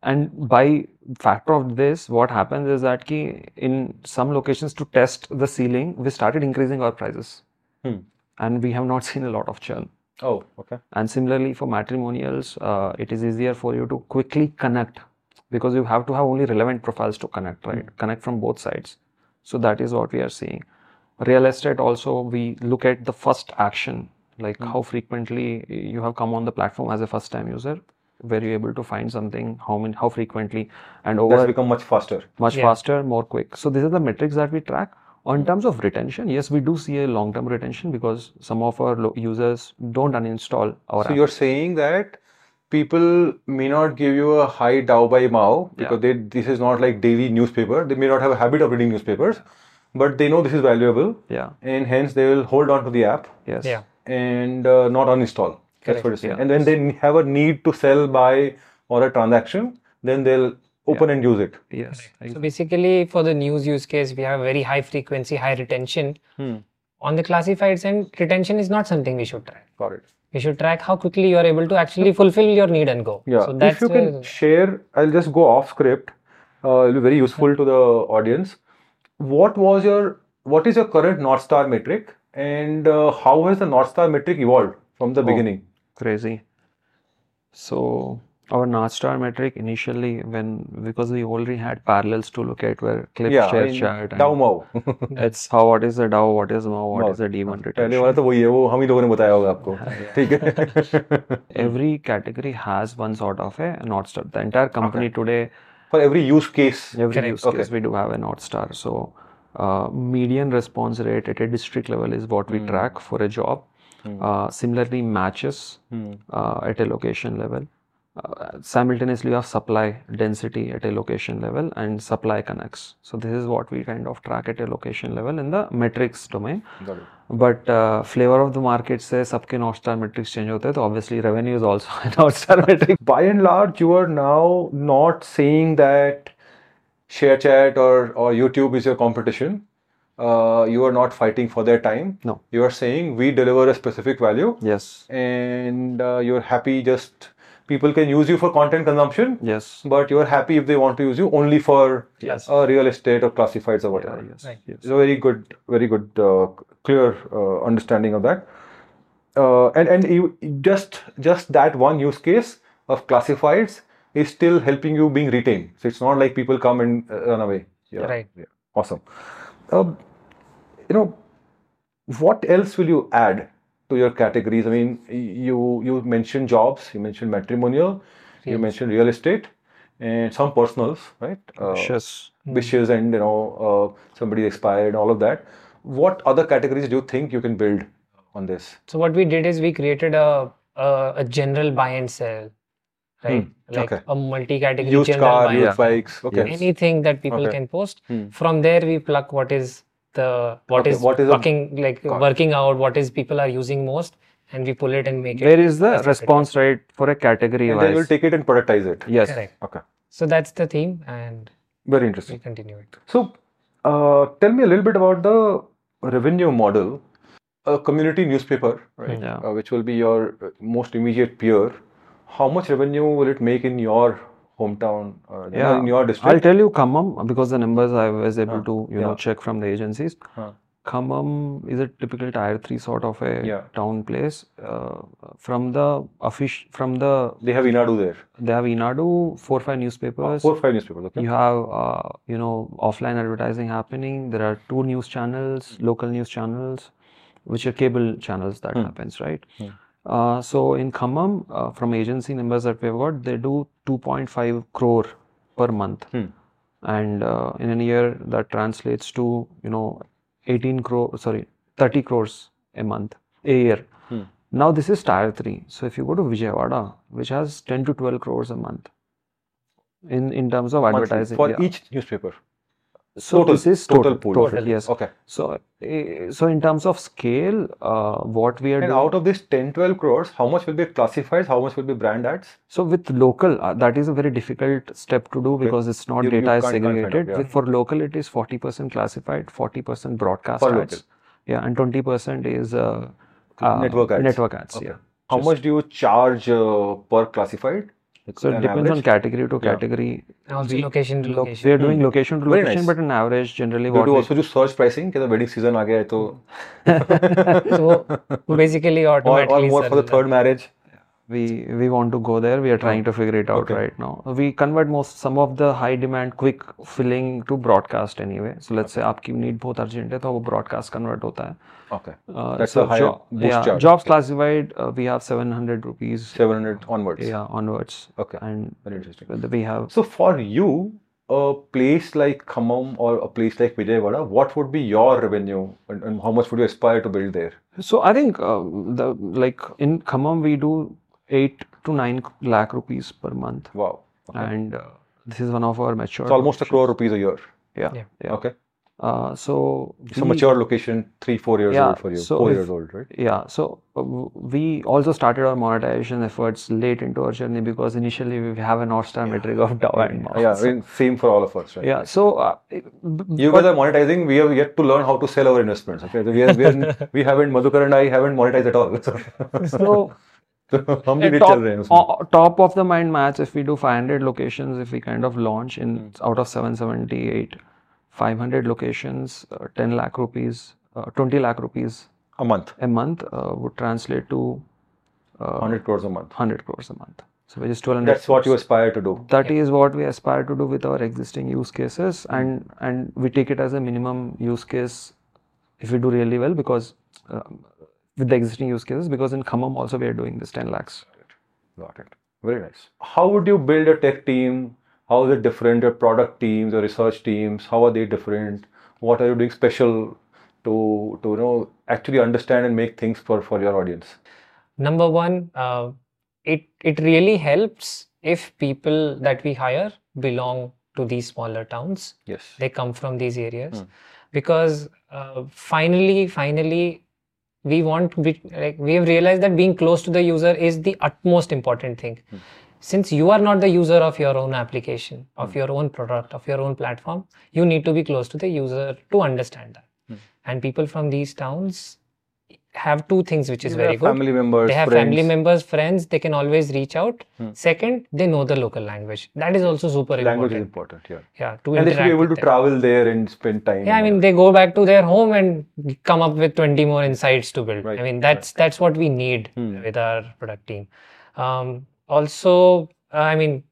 and by factor of this what happens is that ki in some locations to test the ceiling we started increasing our prices.
Hmm.
and we have not seen a lot of churn.
Oh, okay.
and similarly for matrimonials uh, it is easier for you to quickly connect because you have to have only relevant profiles to connect right? Connect from both sides. So that is what we are seeing. Real estate also we look at the first action like how frequently you have come on the platform as a first time user where you're able to find something how many how frequently and over
That's become much faster.
much
Yeah.
faster more quick so these are the metrics that we track in terms of retention yes we do see a long term retention because some of our lo- users don't uninstall our
So
app.
you're saying that people may not give you a high DAU by MAU because they this is not like daily newspaper. They may not have a habit of reading newspapers, but they know this is valuable,
yeah
and hence they will hold on to the app
yes
yeah
and uh, not uninstall. That's what you're saying.
yeah.
And when they have a need to sell, buy, or a transaction, then they'll open and use it.
yes
so basically for the news use case we have very high frequency high retention
Hmm.
on the classifieds and retention is not something we should track
Got it.
we should track how quickly you are able to actually fulfill your need and go
Yeah.
so that's
if you
where-
can share, I'll just go off script. Uh, it'll be very useful to the audience. What was your, what is your current North Star metric, and uh, how has the North Star metric evolved from the beginning?
crazy so our North Star metric initially when because we already had parallels to look at where clip
yeah,
share
I mean,
chart
DAU MAU.
it's how what is the DAU, what is MAU, what MAU. is the
demon
retention.
पहले वाला तो वही है वो हम ही लोगों ने बताया होगा आपको ठीक है
every category has one sort of a North Star the entire company okay. today
for every use case
every use okay. case we do have a North Star so uh, median response rate at a district level is what we mm. track for a job uh, similarly matches uh, at a location level uh, simultaneously you have supply density at a location level and supply connects. So this is what we kind of track at a location level in the metrics domain.
Got it.
But uh, flavor of the market से सबके North Star metrics change होते हैं तो obviously revenue is also a North Star metric.
By and large, you are now not saying that ShareChat or, or YouTube is your competition. Uh, you are not fighting for their time.
No.
You are saying we deliver a specific value
Yes,
and uh, you're happy just people can use you for content consumption,
yes,
but you're happy if they want to use you only for
Yes.
uh, real estate or classifieds or
yeah,
whatever.
yes,
Right.
yes.
It's a very good, very good, uh, clear uh, understanding of that. Uh, and and you, just just that one use case of classifieds is still helping you being retained. So it's not like people come and uh, run away. Yeah.
Right.
Yeah. Awesome. Um, you know, what else will you add to your categories? I mean, you you mentioned jobs, you mentioned matrimonial, you mentioned real estate, and some personals, right? Uh,
Wishes.
wishes and you know uh, somebody expired all of that what other categories do you think you can build on this
So what we did is we created a a, a general buy and sell, right? Like
okay.
a multi-category
used
general
car
buy
used
and sell.
bikes okay
Anything that people
Okay.
can post.
Hmm.
From there we pluck what is the what
Okay,
is
what is a-
working like
Got
working out, what is people are using most, and we pull it and make it.
Where is the response rate for a category
and then you'll take it and productize it
Yes.
Correct.
okay
So that's the theme, and
very interesting.
we
interesting
continue it.
so uh, tell me a little bit about the revenue model a community newspaper right
Yeah.
uh, which will be your uh, most immediate peer how much revenue will it make in your hometown uh, you know,
Yeah.
in your district
I'll tell you Khammam because the numbers I was able
Huh.
to you know check from the agencies.
Huh.
Khammam is a typical tier three sort of a
Yeah.
town place. Uh, from the official, from the
they have Eenadu there
they have Eenadu, four five newspapers.
four five newspapers okay
You have uh, you know offline advertising happening. There are two news channels, local news channels, which are cable channels that
Hmm.
happens right.
Hmm.
Uh, so in Khammam, uh, from agency numbers that we've got, they do 2.5 crore per month,
Hmm.
and uh, in a year that translates to you know 18 crore, sorry, 30 crores a month a year.
Hmm.
Now this is tier three. So if you go to Vijayawada, which has 10 to 12 crores a month in in terms of advertising
for
yeah.
each newspaper
So
total-
this is
total
total,
pool.
total,
Total.
yes.
okay
So, eh, so in terms of scale, uh, what we are
and
doing.
out of this 10 12 crores how much will be classifieds how much will be brand ads
So with Lokal, uh, that is a very difficult step to do because it's not
You- you
data is
find out,
segregated.
yeah.
For Lokal, it is 40% classified, 40% broadcast
For
ads. Yeah, and 20% is uh, uh,
Network ads.
Network ads,
Okay.
yeah.
how
Just-
much do you charge uh, per classified
So it
an
depends on
average?
category to
Yeah.
category.
And also
We-
location to
Look,
location.
we are doing location to
Hmm. Very
location,
nice.
but on average, generally
do you
what
do
we
also do surge pricing कि wedding season आ गया है तो
so we basically
or, or
automatically
more for the
sell
third marriage
we we want to go there we are trying to figure it out
Okay.
right now we convert most some of the high demand quick filling to broadcast anyway so let's say आपकी need बहुत urgent है तो वो broadcast convert होता है
okay
uh,
That's
so
a higher
jo-
boost
yeah,
charge.
jobs classified uh, we have 700 rupees
700 onwards
yeah onwards
okay
and
very interesting
we have
so for you a place like Khammam or a place like Vijayawada what would be your revenue and, and how much would you aspire to build there
so I think uh, the like in Khammam we do 8 to 9 lakh rupees per month
wow okay.
and uh, this is one of our mature
it's almost a crore rupees a year
yeah
Yeah.
yeah,
okay
Uh, so
it's a
we-
mature location three four years
Yeah,
old for you
so
four
if-
years old right
Yeah, so uh, we also started our monetization efforts late into our journey because initially we have a North Star metric of DAU and MAU.
yeah I mean, same for all of us right
Yeah, so uh, b-
You guys are monetizing. We have yet to learn how to sell our investments. Okay, we, are, we, are, we haven't. Madhukar and I haven't monetized at all.
so
हम भी
uh,
नहीं
top,
चल रहे हैं उसमें.
uh, top of the mind match if we do 500 locations if we kind of launch in
Hmm.
out of 778 500 locations uh, 10 lakh rupees uh, 20 lakh rupees
a month,
a month uh, would translate to uh,
100 crores a month.
100 crores a month so which is 1200
That's what you
crores.
aspire to do.
That is what we aspire to do with our existing use cases and and we take it as a minimum use case if we do really well because um, with the existing use cases because in Khammam also we are doing this 10 lakhs
Got it. Very nice. How would you build a tech team? How is it different? Your product teams, your research teams, how are they different? What are you doing special to to you know actually understand and make things for for your audience?
number one uh, it it really helps if people that we hire belong to these smaller towns
Yes.
they come from these areas
Hmm.
because uh, finally finally we want we, like we have realized that being close to the user is the utmost important thing
Hmm.
since you are not the user of your own application of
Hmm.
your own product of your own platform you need to be close to the user to understand that
Hmm.
and people from these towns have two things which is
They
very good
Family members.
they have
friends.
family members friends they can always reach out
Hmm.
second they know the local language that is also super
Language is
important
important. Yeah.
yeah to
And they should be able to
them.
travel there and spend time.
yeah i mean they go back to their home and come up with 20 more insights to build
Right,
i mean that's that's what we need
Hmm.
with our product team um, also uh, i mean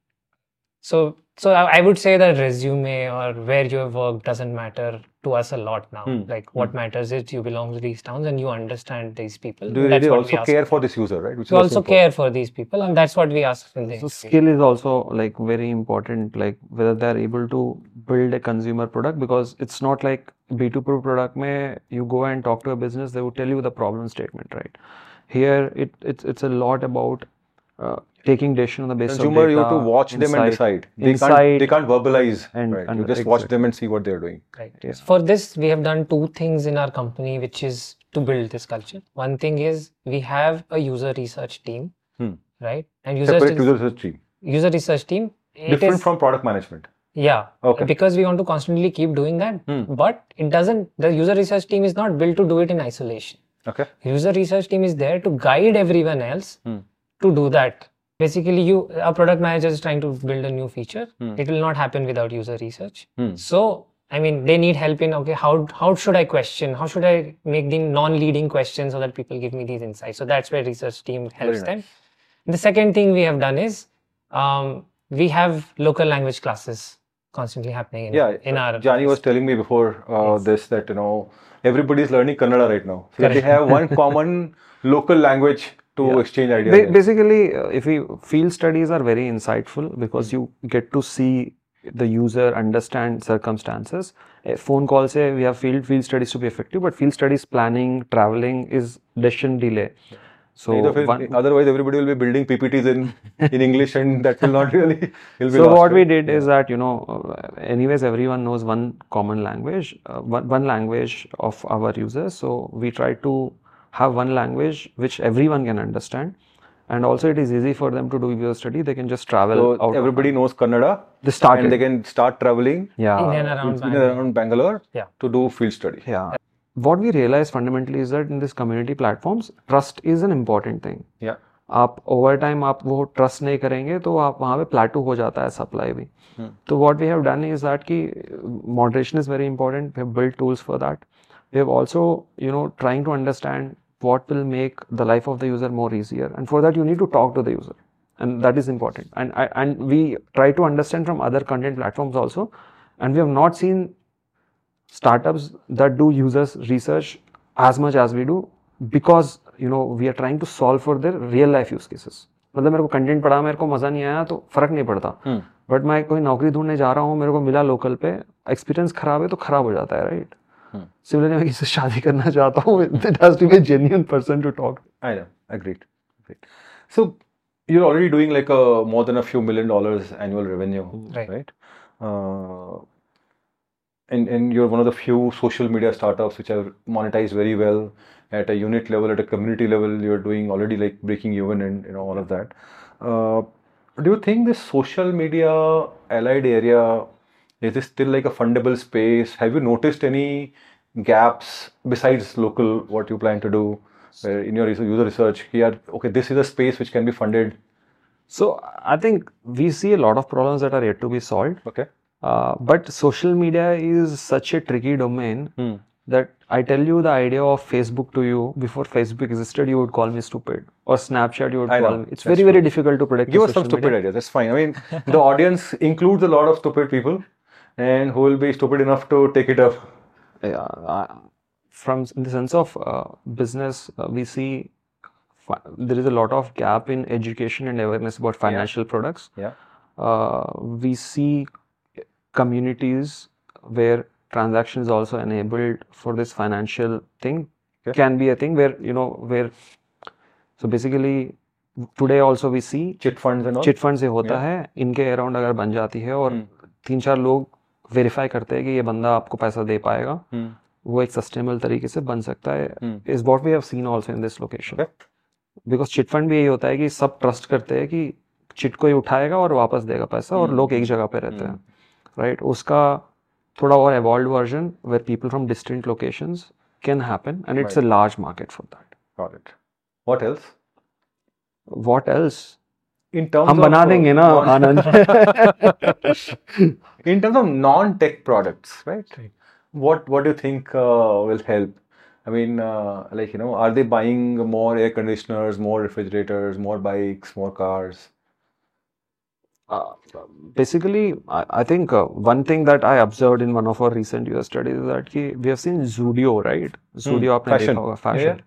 so so I, I would say that resume or where you have worked doesn't matter to us a lot now.
Hmm,
like what matters is you belong to these towns and you understand these people.
Do you
that's
really
what
also
ask
care for. this user, right? Which
we
is
also care for these people and that's what we ask in the
So skill is also like very important, like whether they're able to build a consumer product because it's not like B2B product may you go and talk to a business, they will tell you the problem statement, right? Here it it's it's a lot about uh, taking decision on the basis of data.
Consumer, you have to
data,
watch them and decide. They can't. They can't verbalize.
and-
right.
and
you just watch them and see what they're doing.
Right.
Yeah.
For this, we have done two things in our company, which is to build this culture. One thing is we have a user research team,
Hmm.
right? And user
Separate user research team.
user research team.
Different
is-
from product management.
yeah.
Okay.
Because we want to constantly keep doing that,
Hmm.
but it doesn't. The user research team is not built to do it in isolation.
Okay.
User research team is there to guide everyone else
Hmm.
to do that. Basically, you a product manager is trying to build a new feature.
Hmm.
It will not happen without user research.
Hmm.
So, I mean, they need help in okay, how how should I question? How should I make the non-leading questions so that people give me these insights? So that's where research team helps
Very
them. The second thing we have done is um, we have local language classes constantly happening in,
Yeah.
in our
Jani was telling me before uh,
Yes.
this that you know everybody is learning Kannada right now. So they have one common local language to
Yeah.
exchange ideas.
Ba- basically, uh, if we field studies are very insightful because you get to see the user understand circumstances. A phone call say we have field field studies to be effective, but field studies planning, traveling is decision delay. So one-
otherwise, everybody will be building PPTs in in English, and that will not really.
So what we did is that you know uh, anyways everyone knows one common language uh, one, one language of our users so we try to have one language which everyone can understand and also it is easy for them to do user study they can just travel
So
out of-
everybody knows Kannada,
they started
and they can start traveling
yeah
in and around
in and
Bangalore.
around Bangalore
Yeah.
to do field study.
yeah what we realize fundamentally is that in this community platforms trust is an important thing
Yeah.
आप over time आप वो trust नहीं करेंगे तो आप वहाँ पे प्लेटू हो जाता है सप्लाई भी
Hmm.
तो what we have done is that कि moderation is very important we have build tools for that we have also you know trying to understand what will make the life of the user more easier and for that you need to talk to the user and that is important and I, and we try to understand from other content platforms also and we have not seen startups that do users research as much as we do because you know we are trying to solve for their real life use cases मतलब मेरे को content पढ़ा मेरे को मज़ा नहीं आया तो फ़र्क नहीं पड़ता
Hmm.
बट मैं कोई नौकरी ढूँढने जा रहा हूँ मेरे को मिला लोकल पे एक्सपीरियंस खराब है तो खराब हो जाता है राइट
Hmm.
सिमिलरली मैं किसी से शादी करना चाहता हूँ it has to B genuine person to talk
I know. Agreed. Agreed. So you're already doing like a more than a few million dollars annual revenue,
Right.
right? Uh, and and you're one of the few social media startups which are monetized very well at a unit level, at a community level. You're doing already like breaking even and you know all of that. Uh, do you think this social media allied area is this still like a fundable space? Have you noticed any gaps besides Lokal what you plan to do uh, in your user research? Here, okay, this is a space which can be funded.
So I think we see a lot of problems that are yet to be solved.
Okay.
Uh, but social media is such a tricky domain
Hmm.
that I tell you the idea of Facebook to you before Facebook existed, you would call me stupid, or Snapchat, you would
I
call
know,
me. It's
that's
very very difficult to predict.
Give us some stupid
media.
ideas. That's fine. I mean, the audience includes a lot of stupid people, and who will be stupid enough to take it up.
Yeah, uh, from s- in the sense of uh, business, uh, we see fi- there is a lot of gap in education and awareness about financial products.
Yeah.
Uh, we see communities where transaction is also enabled for this financial thing
Okay.
can be a thing where you know where so basically today also we C
chit funds and all
chit fund से होता
Yeah.
है इनके around अगर बन जाती है और
हम्म।
तीन चार लोग वेरीफाई करते हैं कि ये बंदा आपको पैसा दे पाएगा
हम्म,
वो एक सस्टेनेबल तरीके से बन सकता है
हम्म।
Is what we have seen also in this
location
because chit fund भी यही होता है कि सब ट्रस्ट करते हैं कि चिट को ही उठाएगा और वापस देगा पैसा और
हम्म।
लोग एक जगह पे रहते हैं
हम्म।
राइट उसका थोड़ा और evolved version where people from distant locations can happen and it's
a
large market for that
Got it. What else?
What else
In terms
हम
of,
बना
uh,
देंगे ना
non-
Anand
in terms of non-tech products, right?
Right.
What what do you think uh, will help? I mean, uh, like you know, are they buying more air conditioners, more refrigerators, more bikes, more cars?
Uh, basically, I, I think uh, one thing that I observed in one of our recent US studies is that ki we have seen Zudio, right? Zudio आपने
fashion.
देखा होगा
Yeah,
fashion.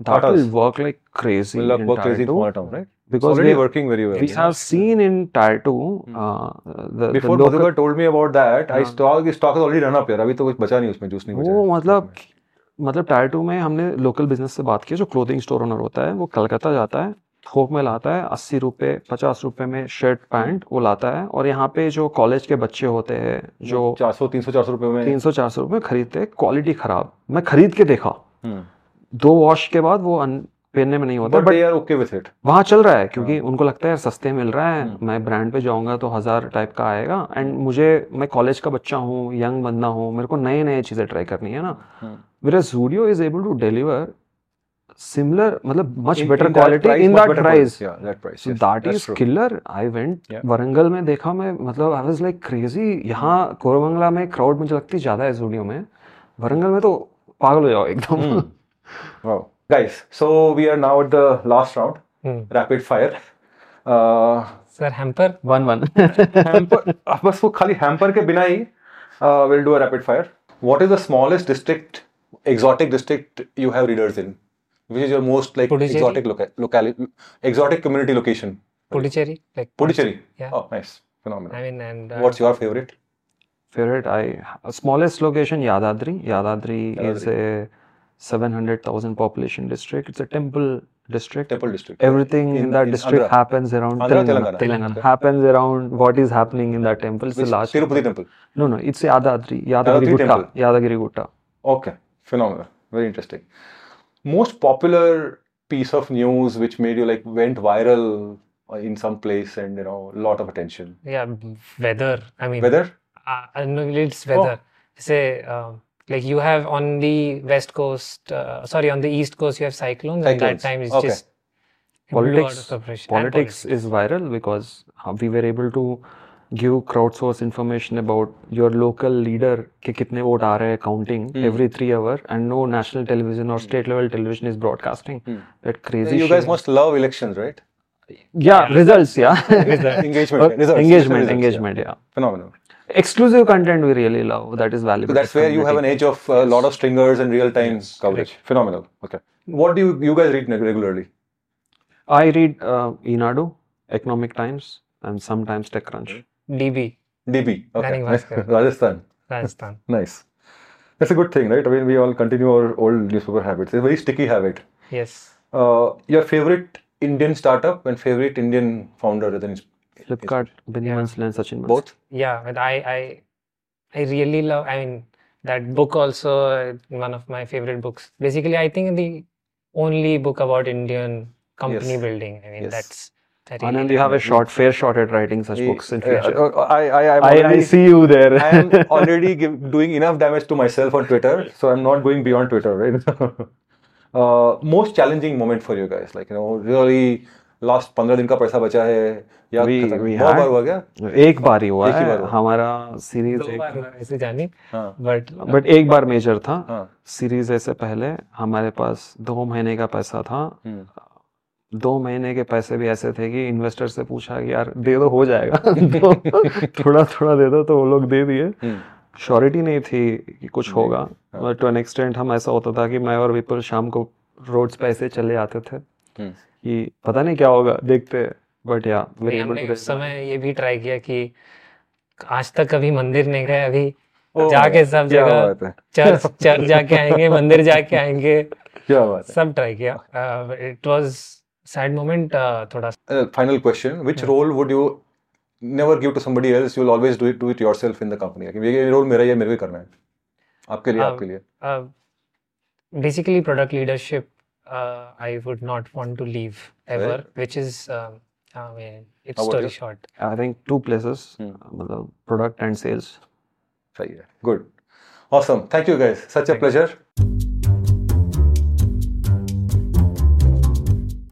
That will work like crazy
Will work
Tier
crazy in
2
small town, right? It's
because
already
we,
working very well.
we
know.
have seen in Tier 2
Hmm.
uh, the,
Before
the
local, told me about that, I
हाँ.
stock stock has already run up यार अभी तो कुछ बचा नहीं उसमें juice नहीं बचा
वो
है।
मतलब मतलब टायर में हमने लोकल बिज़नेस से बात की जो क्लोथिंग स्टोर ओनर होता है वो कलकत्ता जाता है थोक में लाता है अस्सी रुपये पचास रुपये में शर्ट पैंट वो लाता है और यहाँ पे जो कॉलेज के बच्चे होते हैं जो
400 300 400 रुपए में
तीन सौ चार सौ रुपये खरीदते क्वालिटी खराब मैं खरीद के देखा
हम्म
दो वॉश के बाद वो अन, पहनने में नहीं होता
but are okay with it
वहाँ चल रहा है क्योंकि उनको लगता है यार सस्ते मिल रहा है
हम्म।
मैं ब्रांड पे जाऊँगा तो हज़ार टाइप का आएगा एंड मुझे मैं कॉलेज का बच्चा हूँ यंग बंदा हूँ मेरे को नए नए चीज़ें ट्राई करनी है ना whereas Zudio is able to deliver similar मतलब much
In-
better
in that
quality
price,
in
much
that
better
price
Yeah, that price. yes,
that is
true.
killer I went
Yeah.
Warangal में देखा मैं मतलब I was like crazy यहाँ कोरमंगला में crowd मुझे लगती ज़्यादा है Zudio में वरंगल में तो पागल हो जाओ एकदम
Hmm. Wow. Guys, so we are now at the last round,
Hmm.
rapid fire. Uh,
Sir, hamper.
One one
hamper, uh, बस वो खाली hamper के बिना ही uh, we'll do a rapid fire. What is the smallest district, exotic district you have readers in? Which is your most like
Puducherry.
exotic loca- locality, exotic community location?
Puducherry. Like
Puducherry.
Yeah.
Oh, nice, phenomenal.
I mean, and uh,
What's your favorite?
favorite I smallest location Yadadri Yadadri is a 700,000 population district it's a temple district
Temple district.
everything in,
In-
that
in
district
Andhra.
happens around
Andhra,
Telangana,
Telangana.
Telangana.
Okay.
happens around what is happening in that temple. It's
Which,
a large
Tirupati temple.
no, no, it's Yadadri, Yadagiri
Yadadri
Gutta,
temple.
Yadagiri Gutta.
Okay, phenomenal. Very interesting. Most popular piece of news which made you like went viral uh, in some place and you know a lot of attention.
yeah, weather. I mean,
Weather?
Uh, uh, no, it's
Oh.
weather. Say, um, like you have on the west coast, uh, sorry, on the east coast, you have cyclones,
cyclones.
and that time is
okay.
just
politics.
Politics,
politics is viral because uh, we were able to give crowdsource information about your local leader ke kitne vote aa counting
mm.
every 3 hour and no national television or hmm. state level television is broadcasting
mm.
that crazy
you guys must love elections right
yeah, yeah. results yeah
engagement, results.
engagement engagement yeah.
yeah phenomenal
exclusive content we really love that is
So
valuable
that's where you have an
community.
edge of a lot of stringers and real time
Yes,
coverage. Phenomenal. Okay. What do you you guys read regularly?
I read uh, Eenadu, Economic Times, and sometimes TechCrunch.
DB,
DB. Okay.
Dainik
Rajasthan.
Rajasthan.
Nice. That's a good thing, right? I mean, we all continue our old newspaper habits. It's a very sticky habit.
Yes.
Uh, your favorite Indian startup and favorite Indian founder then is
Flipkart, Binny
Yeah.
Bansal and Sachin Bansal.
both?
Yeah, but I, I, I really love. I mean, that book also uh, one of my favorite books. Basically, I think the only book about Indian company
Yes.
building. I mean,
Yes.
that's. I really
Anand, you have a short, fair shot at writing such books in
Uh,
future.
uh, I, I, I'm
I, I see you there.
I am already give, doing enough damage to myself on Twitter, so I'm not going beyond Twitter, right? uh, most challenging moment for you guys, like you know, really last 15 दिन का पैसा बचा है या
We-
खत्म?
we
बहुत बार हुआ क्या?
एक बार ही हुआ
एक ही
है।
बार हुआ।
हमारा सीरीज़
दो बार ऐसे जाने।
हाँ।
बट
बट एक बार मेजर था।
हाँ।
सीरीज़ ऐसे पहले हमारे पास दो महीने का पैसा था।
हम्म,
दो महीने के पैसे भी ऐसे थे कि इन्वेस्टर से पूछा कि यार दे दो हो जाएगा। तो थोड़ा थोड़ा दे दो तो वो लोग दे दिए।
हम्म,
श्योरिटी नहीं थी कि कुछ होगा। बट टू एन एक्सटेंट हम ऐसा होता था कि मैं और विपुल शाम को रोड्स पे ऐसे चले आते थे।
हम्म।
कि पता नहीं क्या होगा देखते बट या वेरी
उस समय ये भी ट्राई किया कि आज तक कभी मंदिर नहीं गए अभी जाके सब जगह चर्च चर्च जाके आएँगे मंदिर जाके आएँगे
क्या बात है।
सब ट्राई किया। इट वाज सैड मोमेंट थोड़ा
final question which role would you never give to somebody else you will always do it do it yourself in the company कि ये रोल मेरा ही है मेरे को करना है। आपके लिए
uh,
आपके लिए।
Basically product leadership uh, I would not want to leave ever,
right.
which is, um, I mean, it's story
you?
short.
I think two places,
hmm.
Uh, product and sales.
Good. Awesome. Thank you guys. Such
Thank a
pleasure. You.